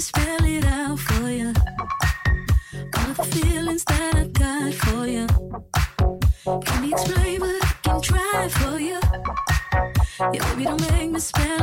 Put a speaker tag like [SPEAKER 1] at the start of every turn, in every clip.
[SPEAKER 1] spell it
[SPEAKER 2] out for. All the
[SPEAKER 3] feelings that I got
[SPEAKER 2] for you. Can but I can try for you. Yeah, baby, don't make me spell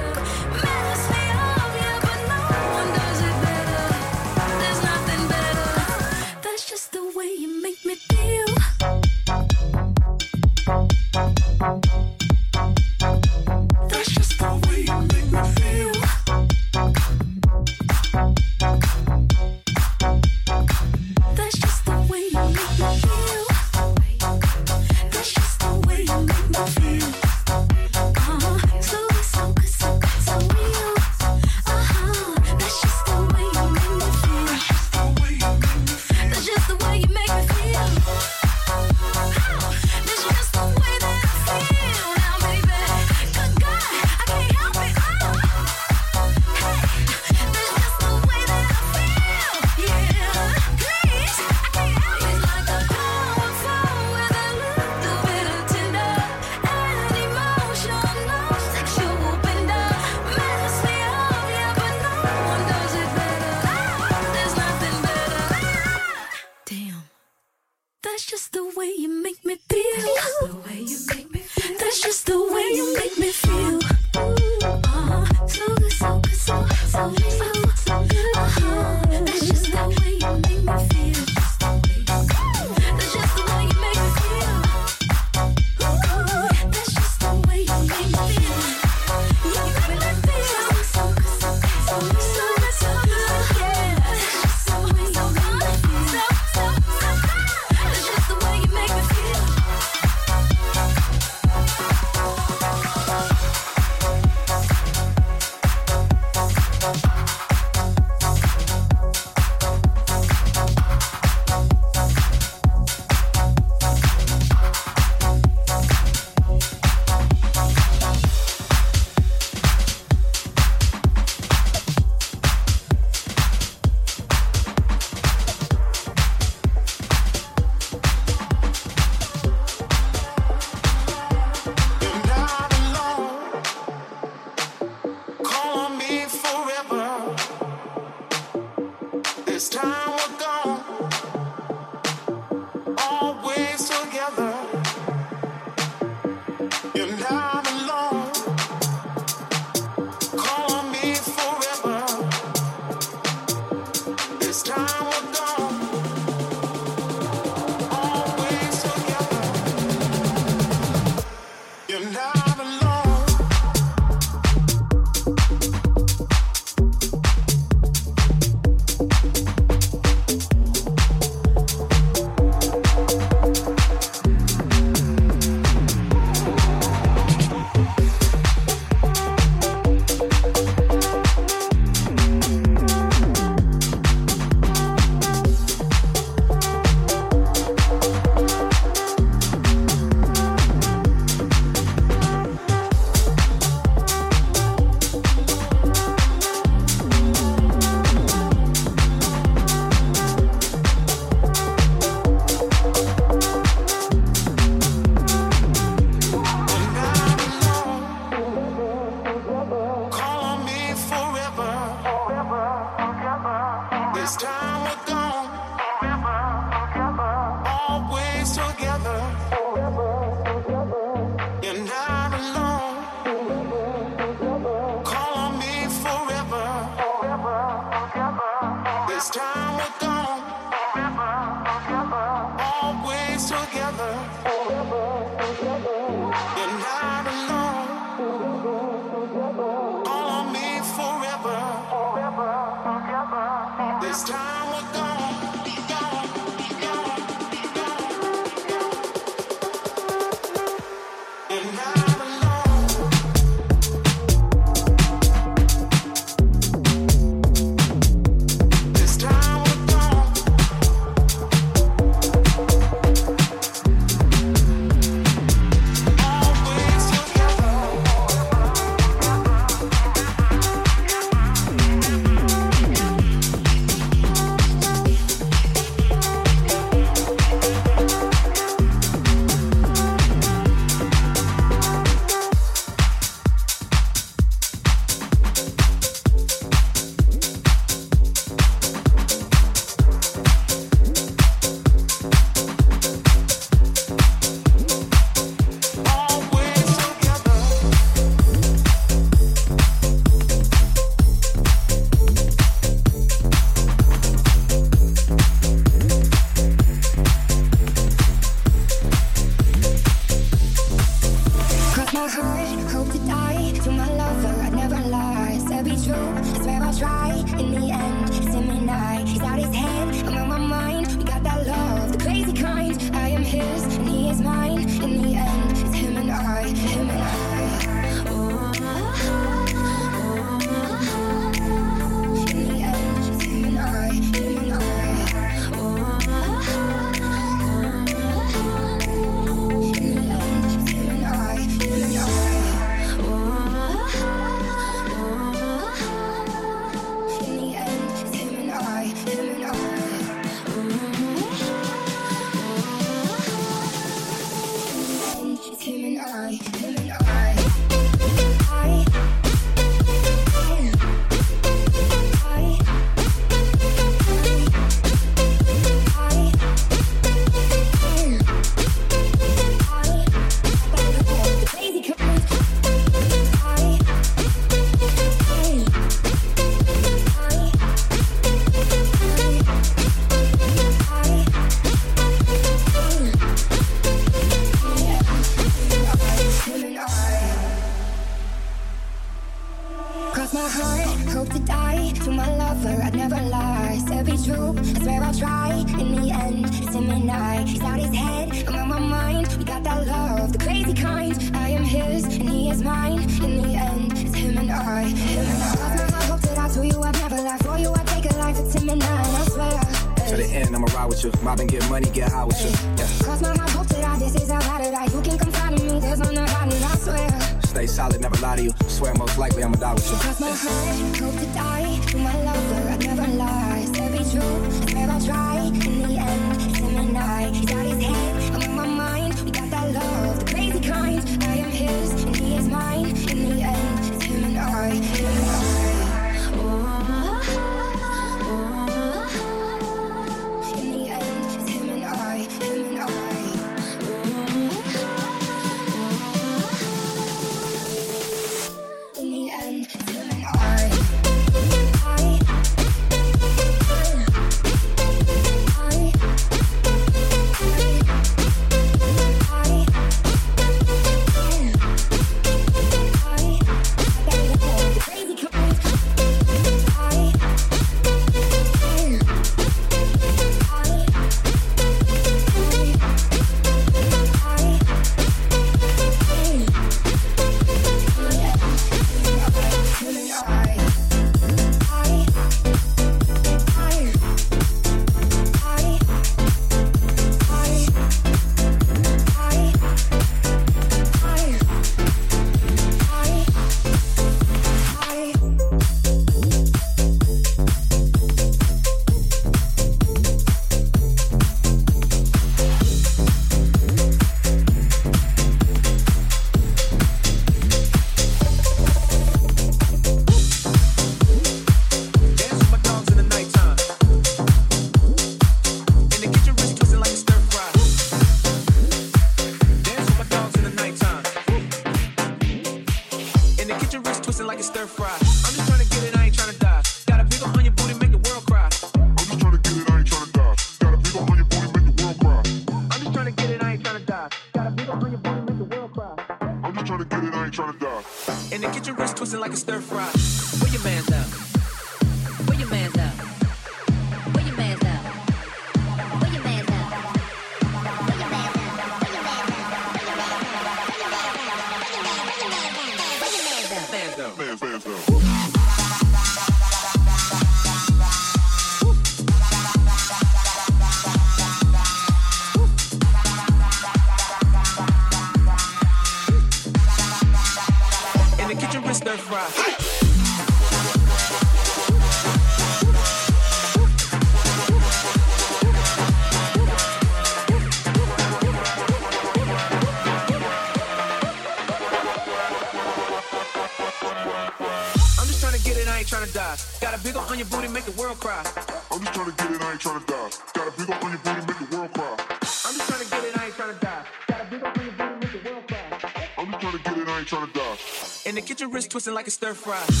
[SPEAKER 2] twisting like a stir fry.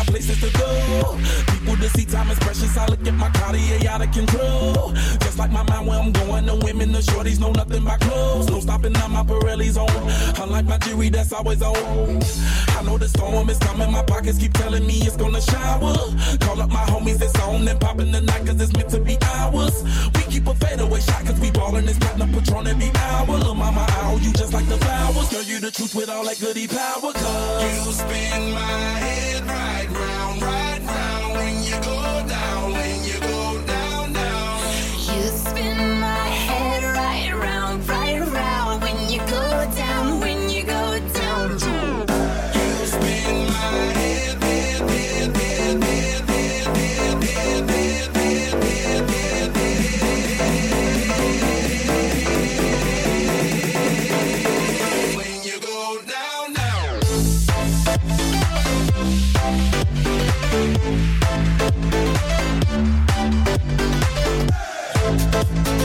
[SPEAKER 4] Got places to go. People to see, time is precious. I look at my Cartier out of control. Just like my mind where I'm going, the women, the shorties know nothing about clothes. No stopping on my Pirelli's on. Unlike my jewelry that's always on. I know the storm is coming, my pockets keep telling me it's gonna shower. Call up my homies, it's on and in the night, cause it's meant to be ours. We keep a fadeaway shot, cause we ballin' this platinum patron every hour. Lil' mama, I owe you just like the flowers. Girl, you the truth with all that goody power, cause you spin my head right round,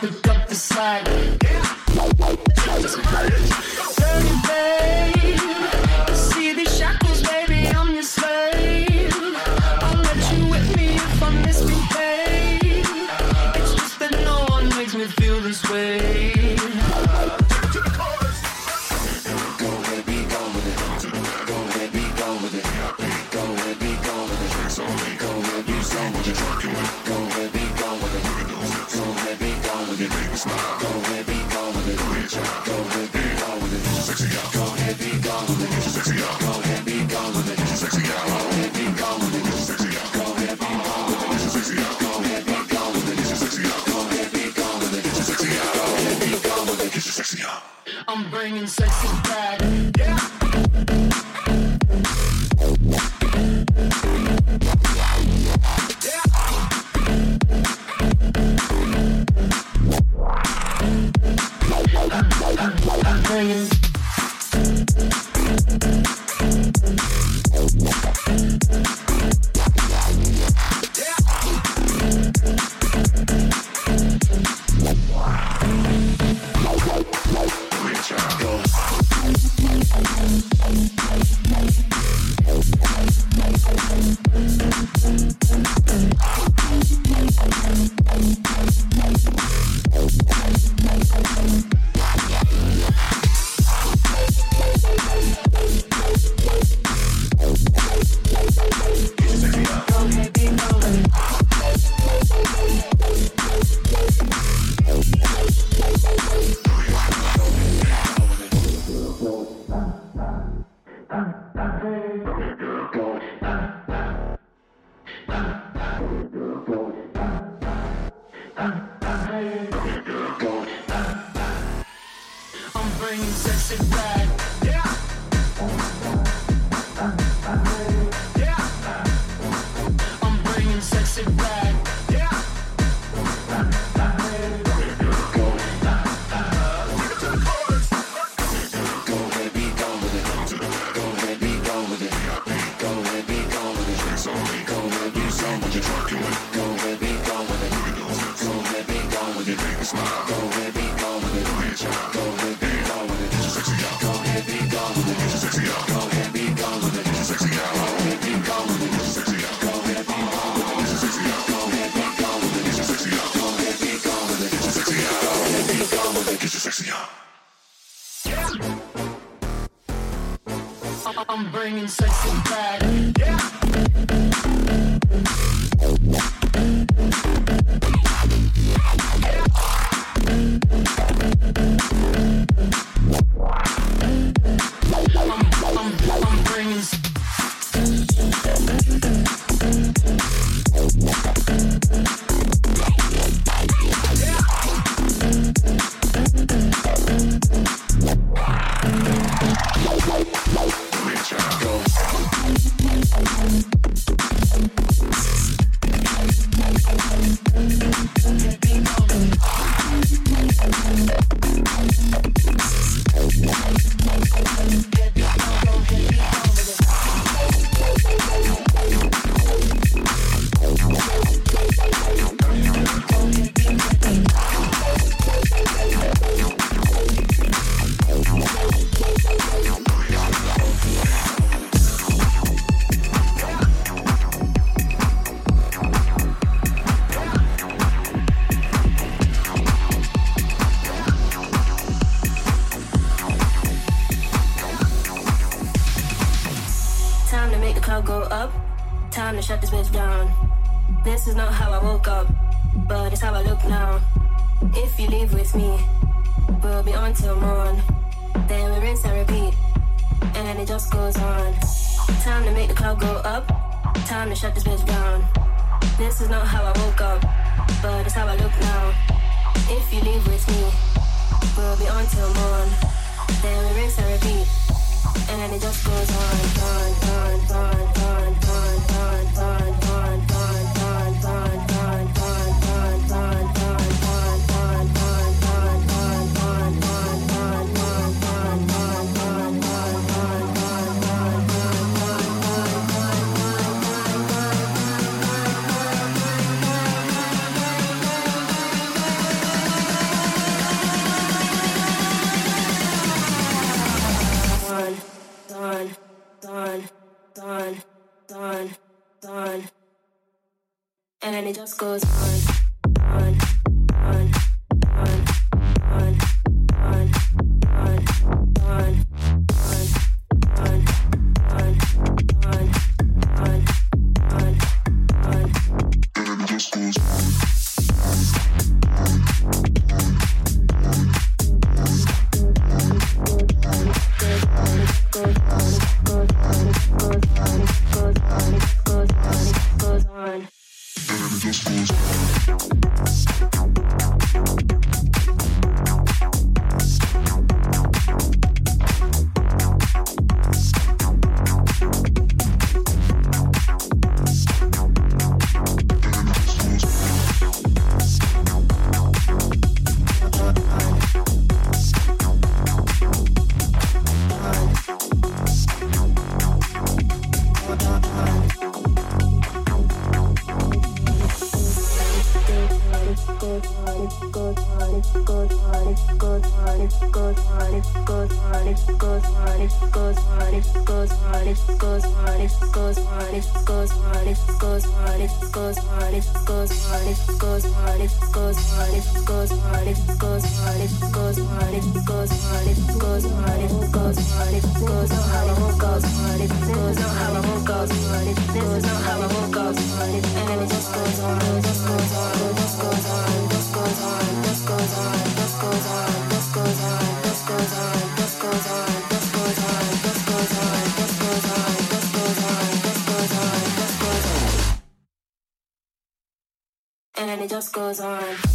[SPEAKER 5] the up the slide. It's
[SPEAKER 6] ride. I'll go up. Time to shut this bitch down. This is not how I woke up, but it's how I look now. If you leave with me, we'll be on till morn. Then we rinse and repeat, and it just goes on, on, on, on, on, on, on, on. on. And it just goes on, Discos. Goes on.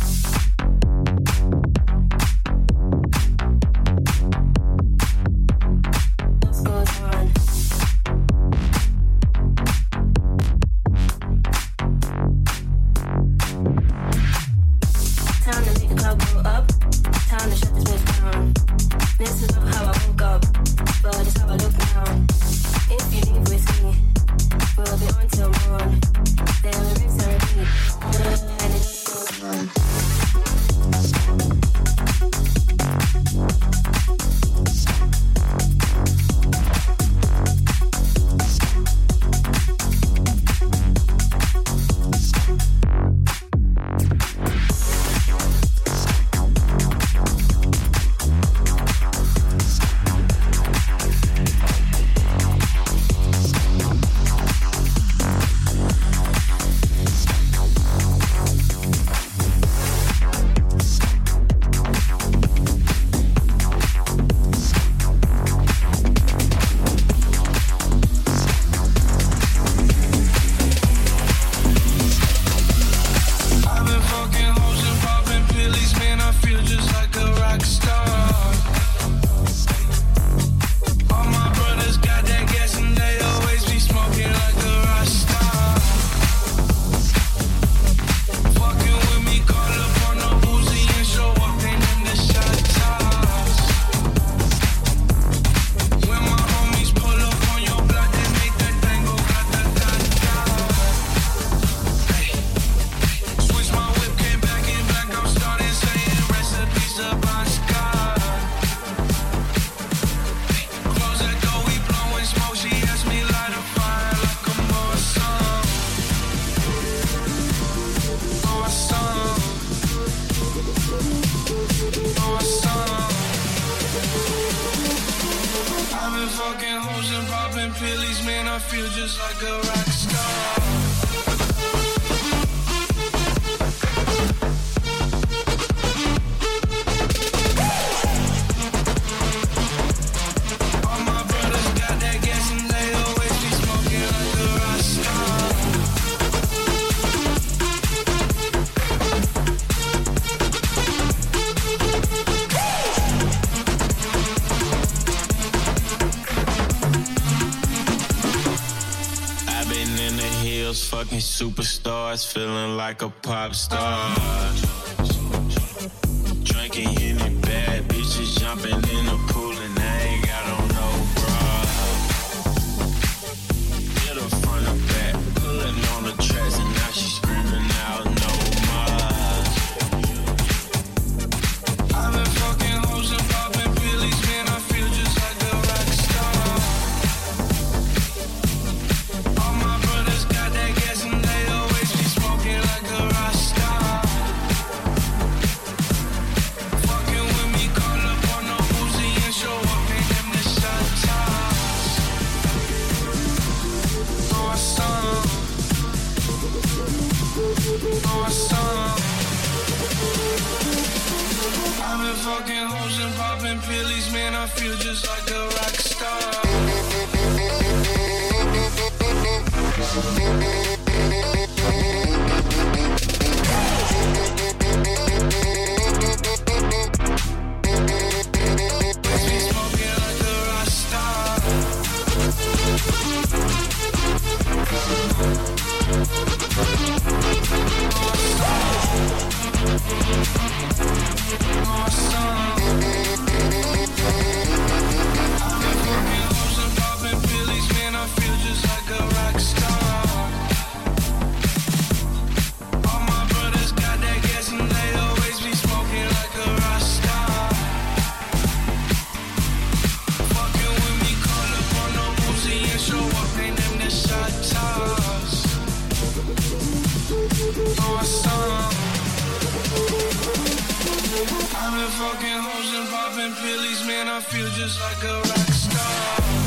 [SPEAKER 7] fucking superstars, feeling like a pop star.
[SPEAKER 2] I've been fucking hoes and popping pillies, man. I feel just like a rock star.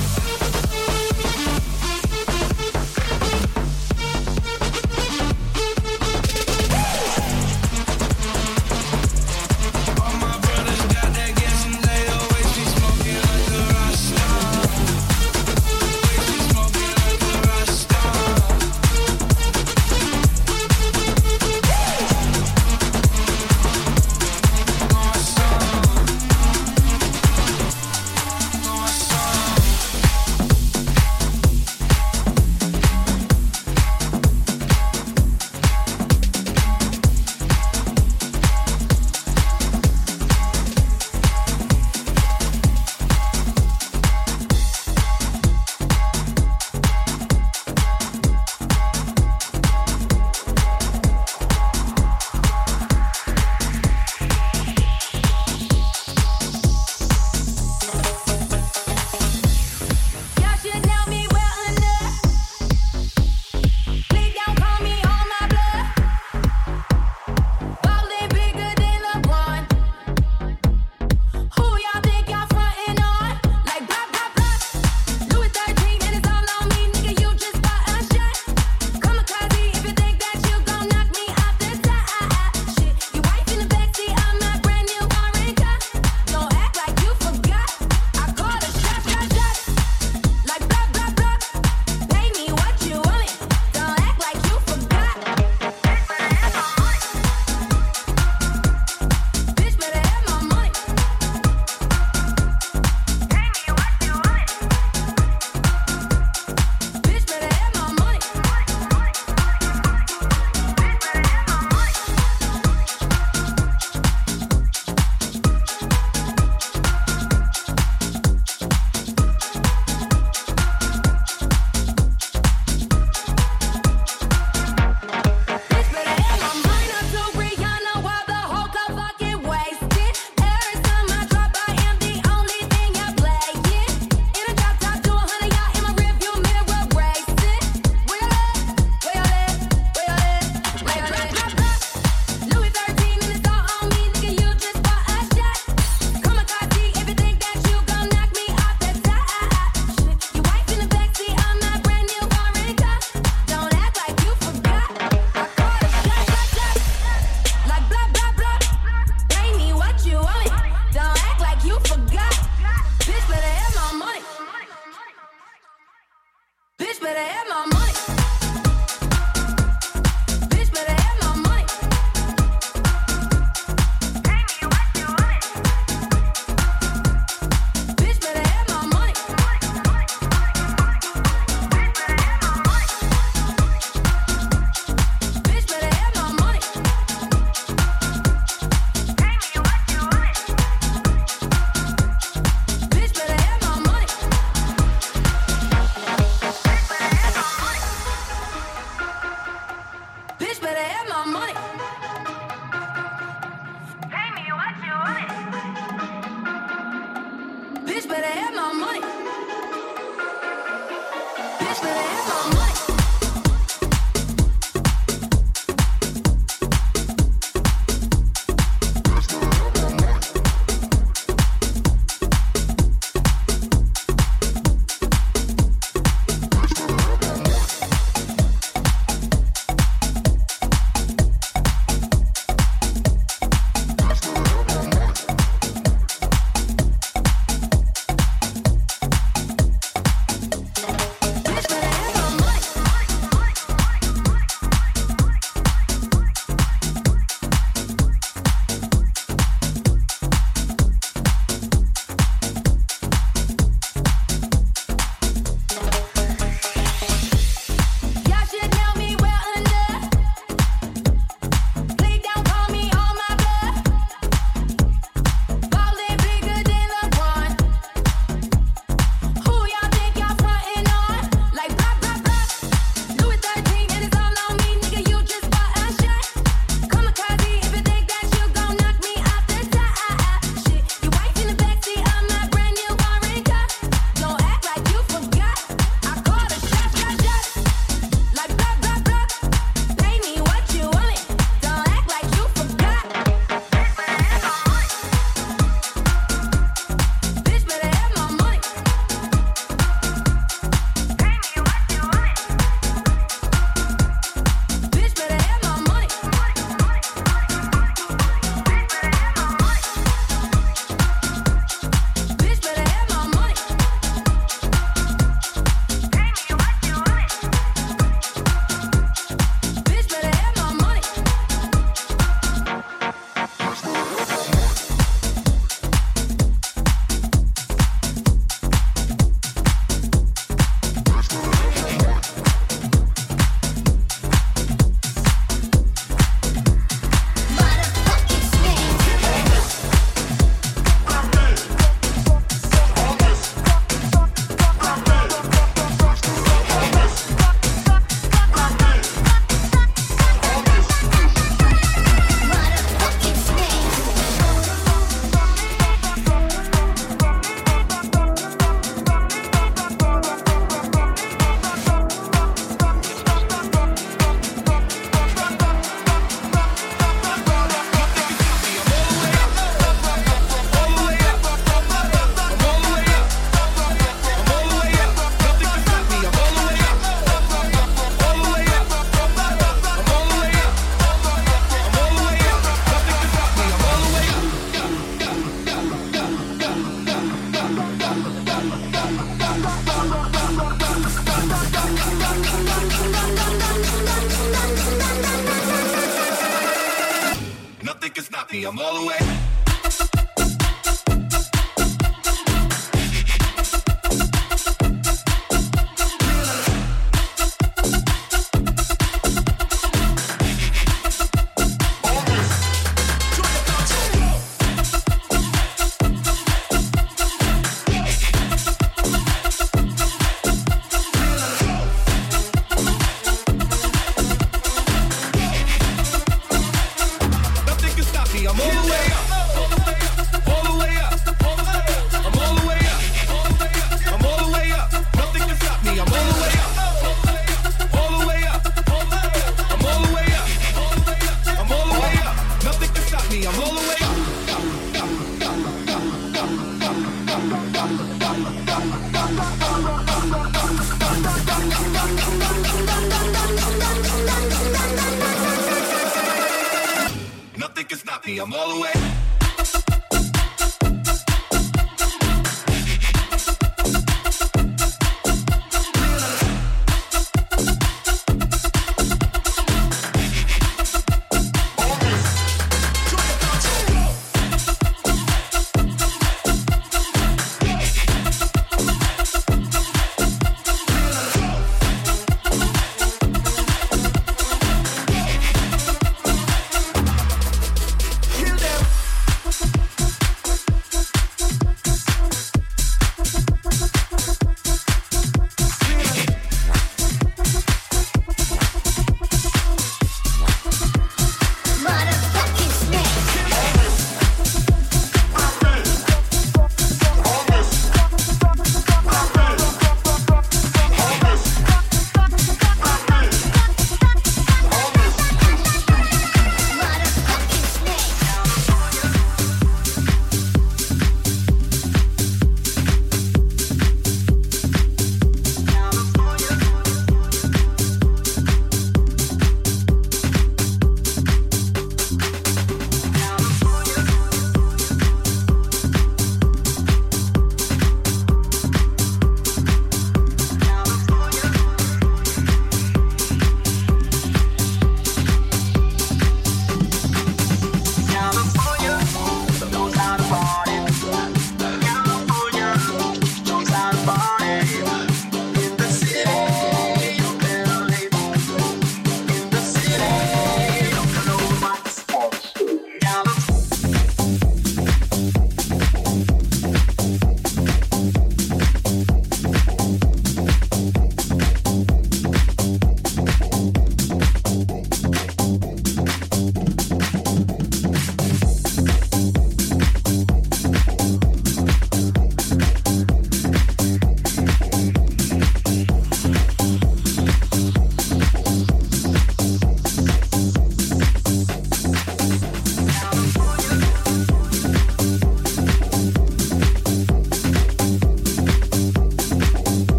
[SPEAKER 2] Nothing can stop me. I'm all the way.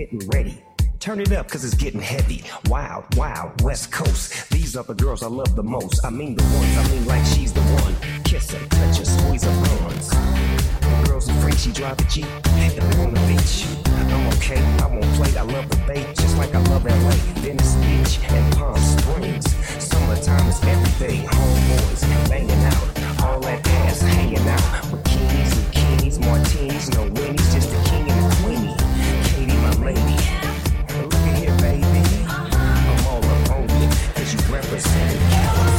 [SPEAKER 8] Getting ready. Turn it up, cause it's getting heavy. Wild, wild, West Coast. These are the girls I love the most. I mean the ones, I mean like she's the one. Kiss her, touch her, squeeze her buns. The girl's are free, she drive a Jeep. And we're on the beach. I'm okay, I won't play. I love the bay, just like I love LA. Venice Beach and Palm Springs. Summertime is everything. Homeboys banging out. All that ass hanging out. and bikinis, martinis, no winnies, just the king baby. Look at here, baby. I'm all up on you, cause you represent California.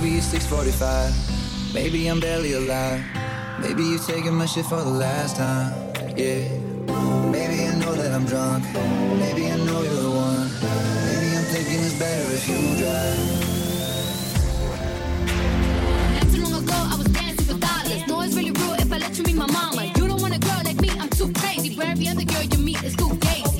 [SPEAKER 9] 6:45. Maybe I'm barely alive. Maybe you're taking my shit for the last time. Yeah. Maybe I know that I'm drunk. Maybe I know you're the one. Maybe I'm thinking it's better if you drive.
[SPEAKER 10] Not too long ago, I was dancing for dollars. No, it's really rude if I let you meet my mama. You don't want a girl like me, I'm too crazy. Where every other girl you meet is too gazy.